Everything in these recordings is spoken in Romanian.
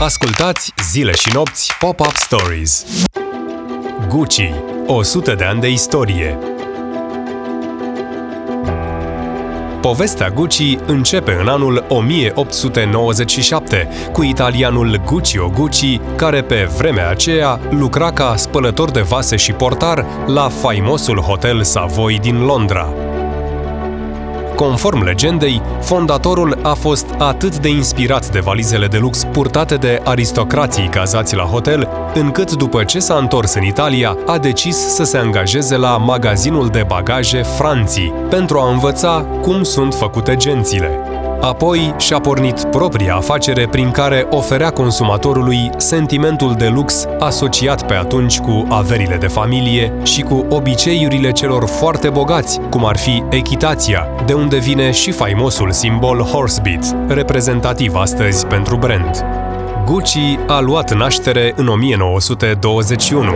Ascultați zile și nopți Pop-Up Stories. Gucci. 100 de ani de istorie. Povestea Gucci începe în anul 1897 cu italianul Guccio Gucci, care pe vremea aceea lucra ca spălător de vase și portar la faimosul hotel Savoy din Londra. Conform legendei, fondatorul a fost atât de inspirat de valizele de lux purtate de aristocrații cazați la hotel, încât după ce s-a întors în Italia, a decis să se angajeze la magazinul de bagaje Franții, pentru a învăța cum sunt făcute gențile. Apoi și-a pornit propria afacere prin care oferea consumatorului sentimentul de lux asociat pe atunci cu averile de familie și cu obiceiurile celor foarte bogați, cum ar fi echitația, de unde vine și faimosul simbol Horsebeat, reprezentativ astăzi pentru brand. Gucci a luat naștere în 1921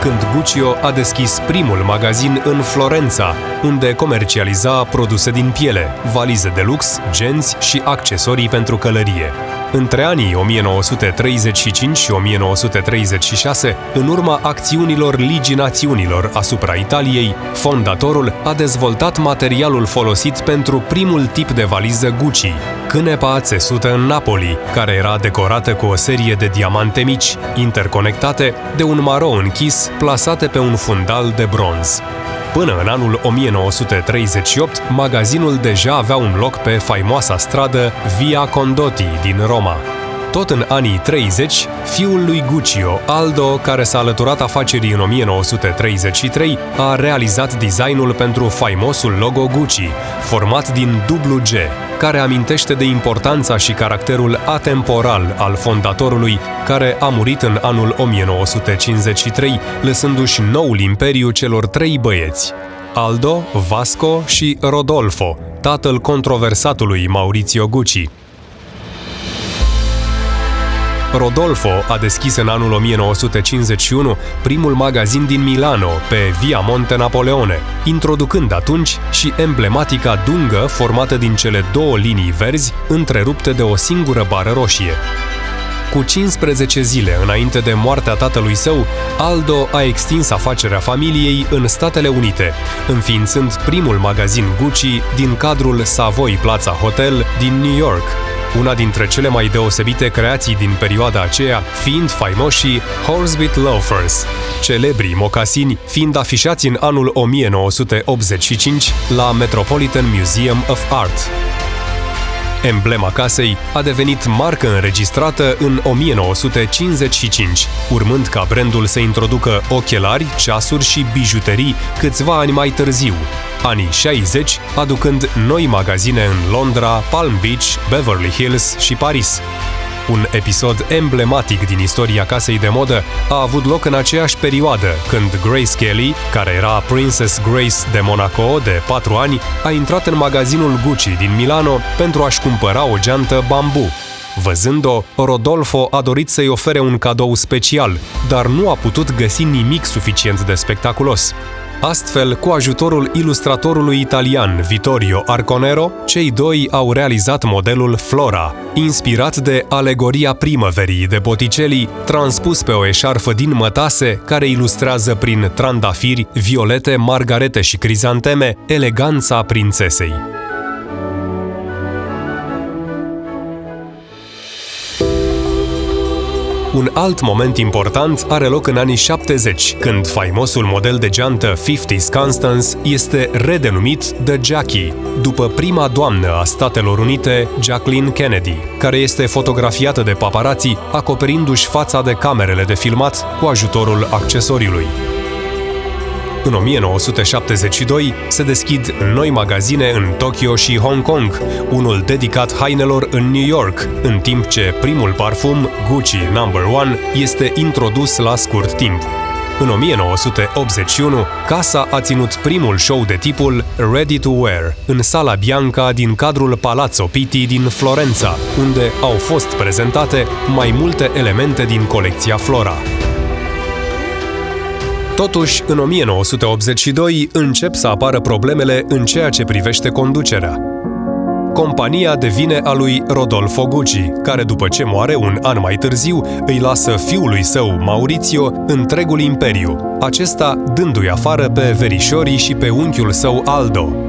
când Guccio a deschis primul magazin în Florența, unde comercializa produse din piele, valize de lux, genți și accesorii pentru călărie. Între anii 1935 și 1936, în urma acțiunilor Ligii Națiunilor asupra Italiei, fondatorul a dezvoltat materialul folosit pentru primul tip de valiză Gucci, cânepa țesută în Napoli, care era decorată cu o serie de diamante mici, interconectate de un maro închis plasate pe un fundal de bronz. Până în anul 1938, magazinul deja avea un loc pe faimoasa stradă Via Condotti din Roma. Tot în anii 30, fiul lui Guccio, Aldo, care s-a alăturat afacerii în 1933, a realizat designul pentru faimosul logo Gucci, format din dublu G, care amintește de importanța și caracterul atemporal al fondatorului, care a murit în anul 1953, lăsându-și noul imperiu celor trei băieți, Aldo, Vasco și Rodolfo, tatăl controversatului Maurizio Gucci. Rodolfo a deschis în anul 1951 primul magazin din Milano, pe Via Monte Napoleone, introducând atunci și emblematica dungă formată din cele două linii verzi, întrerupte de o singură bară roșie. Cu 15 zile înainte de moartea tatălui său, Aldo a extins afacerea familiei în Statele Unite, înființând primul magazin Gucci din cadrul Savoy Plaza Hotel din New York, una dintre cele mai deosebite creații din perioada aceea fiind faimoșii Horsebit Loafers, celebrii mocasini fiind afișați în anul 1985 la Metropolitan Museum of Art. Emblema casei a devenit marcă înregistrată în 1955, urmând ca brandul să introducă ochelari, ceasuri și bijuterii câțiva ani mai târziu, anii 60, aducând noi magazine în Londra, Palm Beach, Beverly Hills și Paris. Un episod emblematic din istoria casei de modă a avut loc în aceeași perioadă, când Grace Kelly, care era Princess Grace de Monaco de 4 ani, a intrat în magazinul Gucci din Milano pentru a-și cumpăra o geantă bambu. Văzând-o, Rodolfo a dorit să-i ofere un cadou special, dar nu a putut găsi nimic suficient de spectaculos. Astfel, cu ajutorul ilustratorului italian Vittorio Arconero, cei doi au realizat modelul Flora, inspirat de alegoria primăverii de Botticelli, transpus pe o eșarfă din mătase care ilustrează prin trandafiri, violete, margarete și crizanteme eleganța prințesei. Un alt moment important are loc în anii 70, când faimosul model de geantă 50s Constance este redenumit The Jackie, după prima doamnă a Statelor Unite, Jacqueline Kennedy, care este fotografiată de paparații acoperindu-și fața de camerele de filmat cu ajutorul accesoriului. În 1972 se deschid noi magazine în Tokyo și Hong Kong, unul dedicat hainelor în New York, în timp ce primul parfum, Gucci No. 1, este introdus la scurt timp. În 1981, casa a ținut primul show de tipul Ready to Wear în sala Bianca din cadrul Palazzo Pitti din Florența, unde au fost prezentate mai multe elemente din colecția Flora. Totuși, în 1982 încep să apară problemele în ceea ce privește conducerea. compania devine a lui Rodolfo Gucci, care după ce moare un an mai târziu, îi lasă fiului său, Maurizio, întregul imperiu, acesta dându-i afară pe verișorii și pe unchiul său Aldo.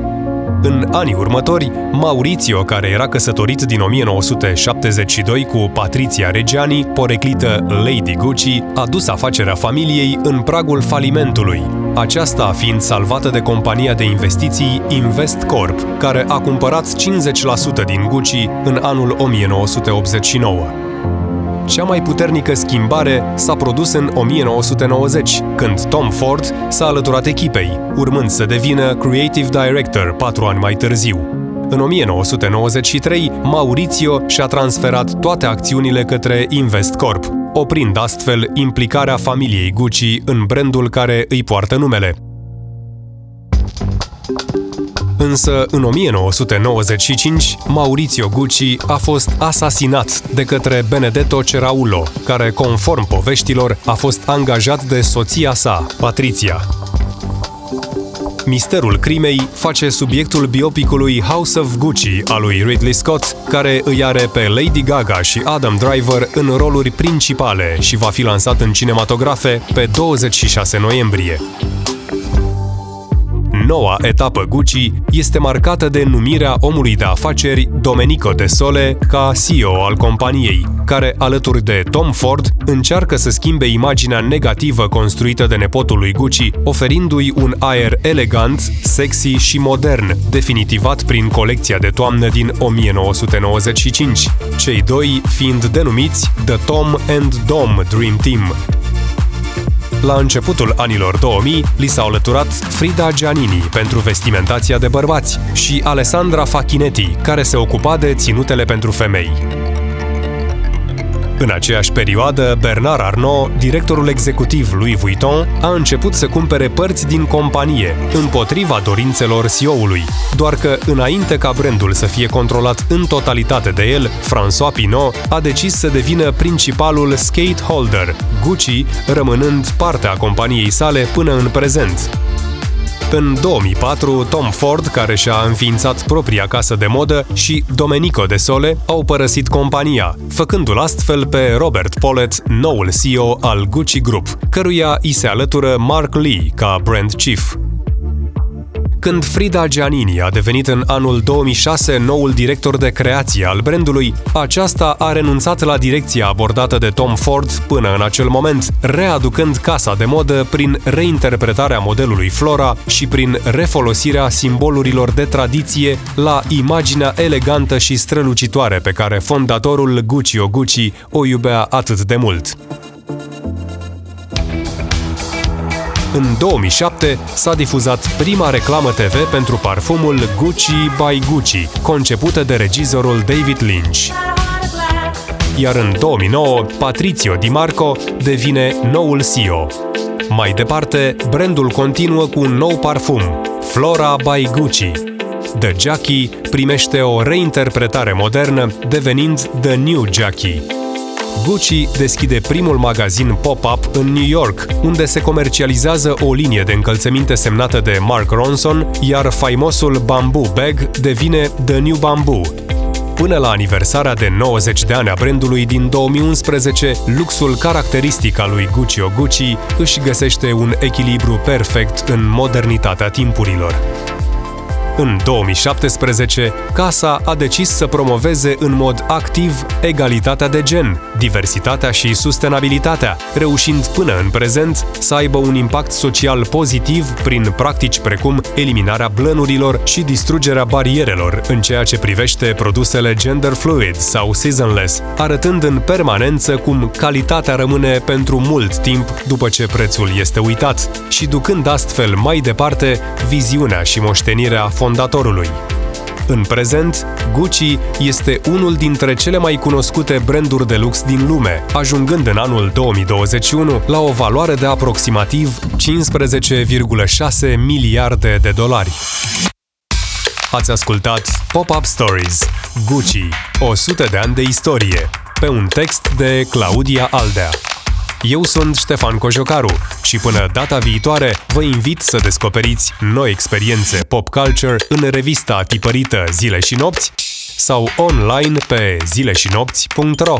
În anii următori, Maurizio, care era căsătorit din 1972 cu Patricia Reggiani, poreclită Lady Gucci, a dus afacerea familiei în pragul falimentului, aceasta fiind salvată de compania de investiții Invest Corp, care a cumpărat 50% din Gucci în anul 1989. Cea mai puternică schimbare s-a produs în 1990, când Tom Ford s-a alăturat echipei, urmând să devină Creative Director patru ani mai târziu. În 1993, Maurizio și-a transferat toate acțiunile către Invest Corp, oprind astfel implicarea familiei Gucci în brandul care îi poartă numele. Însă, în 1995, Maurizio Gucci a fost asasinat de către Benedetto Ceraulo, care, conform poveștilor, a fost angajat de soția sa, Patricia. Misterul crimei face subiectul biopicului House of Gucci al lui Ridley Scott, care îi are pe Lady Gaga și Adam Driver în roluri principale și va fi lansat în cinematografe pe 26 noiembrie. Noua etapă Gucci este marcată de numirea omului de afaceri Domenico De Sole ca CEO al companiei, care, alături de Tom Ford, încearcă să schimbe imaginea negativă construită de nepotul lui Gucci, oferindu-i un aer elegant, sexy și modern, definitivat prin colecția de toamnă din 1995, cei doi fiind denumiți The Tom and Dom Dream Team, la începutul anilor 2000, li s-au alăturat Frida Giannini pentru vestimentația de bărbați și Alessandra Facchinetti, care se ocupa de ținutele pentru femei. În aceeași perioadă, Bernard Arnault, directorul executiv Louis Vuitton, a început să cumpere părți din companie, împotriva dorințelor CEO-ului. Doar că, înainte ca brandul să fie controlat în totalitate de el, François Pinault a decis să devină principalul skateholder, Gucci rămânând partea companiei sale până în prezent. În 2004, Tom Ford, care și-a înființat propria casă de modă, și Domenico De Sole au părăsit compania, făcându-l astfel pe Robert Pollett, noul CEO al Gucci Group, căruia îi se alătură Mark Lee ca brand chief. Când Frida Giannini a devenit în anul 2006 noul director de creație al brandului, aceasta a renunțat la direcția abordată de Tom Ford până în acel moment, readucând casa de modă prin reinterpretarea modelului Flora și prin refolosirea simbolurilor de tradiție la imaginea elegantă și strălucitoare pe care fondatorul Gucci o Gucci o iubea atât de mult. În 2007 s-a difuzat prima reclamă TV pentru parfumul Gucci by Gucci, concepută de regizorul David Lynch. Iar în 2009, Patrizio Di Marco devine noul CEO. Mai departe, brandul continuă cu un nou parfum, Flora by Gucci. The Jackie primește o reinterpretare modernă, devenind The New Jackie. Gucci deschide primul magazin pop-up în New York, unde se comercializează o linie de încălțăminte semnată de Mark Ronson, iar faimosul Bamboo Bag devine The New Bamboo, Până la aniversarea de 90 de ani a brandului din 2011, luxul caracteristic al lui Gucci o Gucci își găsește un echilibru perfect în modernitatea timpurilor. În 2017, casa a decis să promoveze în mod activ egalitatea de gen, diversitatea și sustenabilitatea, reușind până în prezent să aibă un impact social pozitiv prin practici precum eliminarea blănurilor și distrugerea barierelor în ceea ce privește produsele gender fluid sau seasonless, arătând în permanență cum calitatea rămâne pentru mult timp după ce prețul este uitat și ducând astfel mai departe viziunea și moștenirea fondatorului. În prezent, Gucci este unul dintre cele mai cunoscute branduri de lux din lume, ajungând în anul 2021 la o valoare de aproximativ 15,6 miliarde de dolari. Ați ascultat Pop-Up Stories Gucci, 100 de ani de istorie, pe un text de Claudia Aldea. Eu sunt Ștefan Cojocaru și până data viitoare vă invit să descoperiți noi experiențe pop culture în revista tipărită Zile și Nopți sau online pe zileșinopți.ro.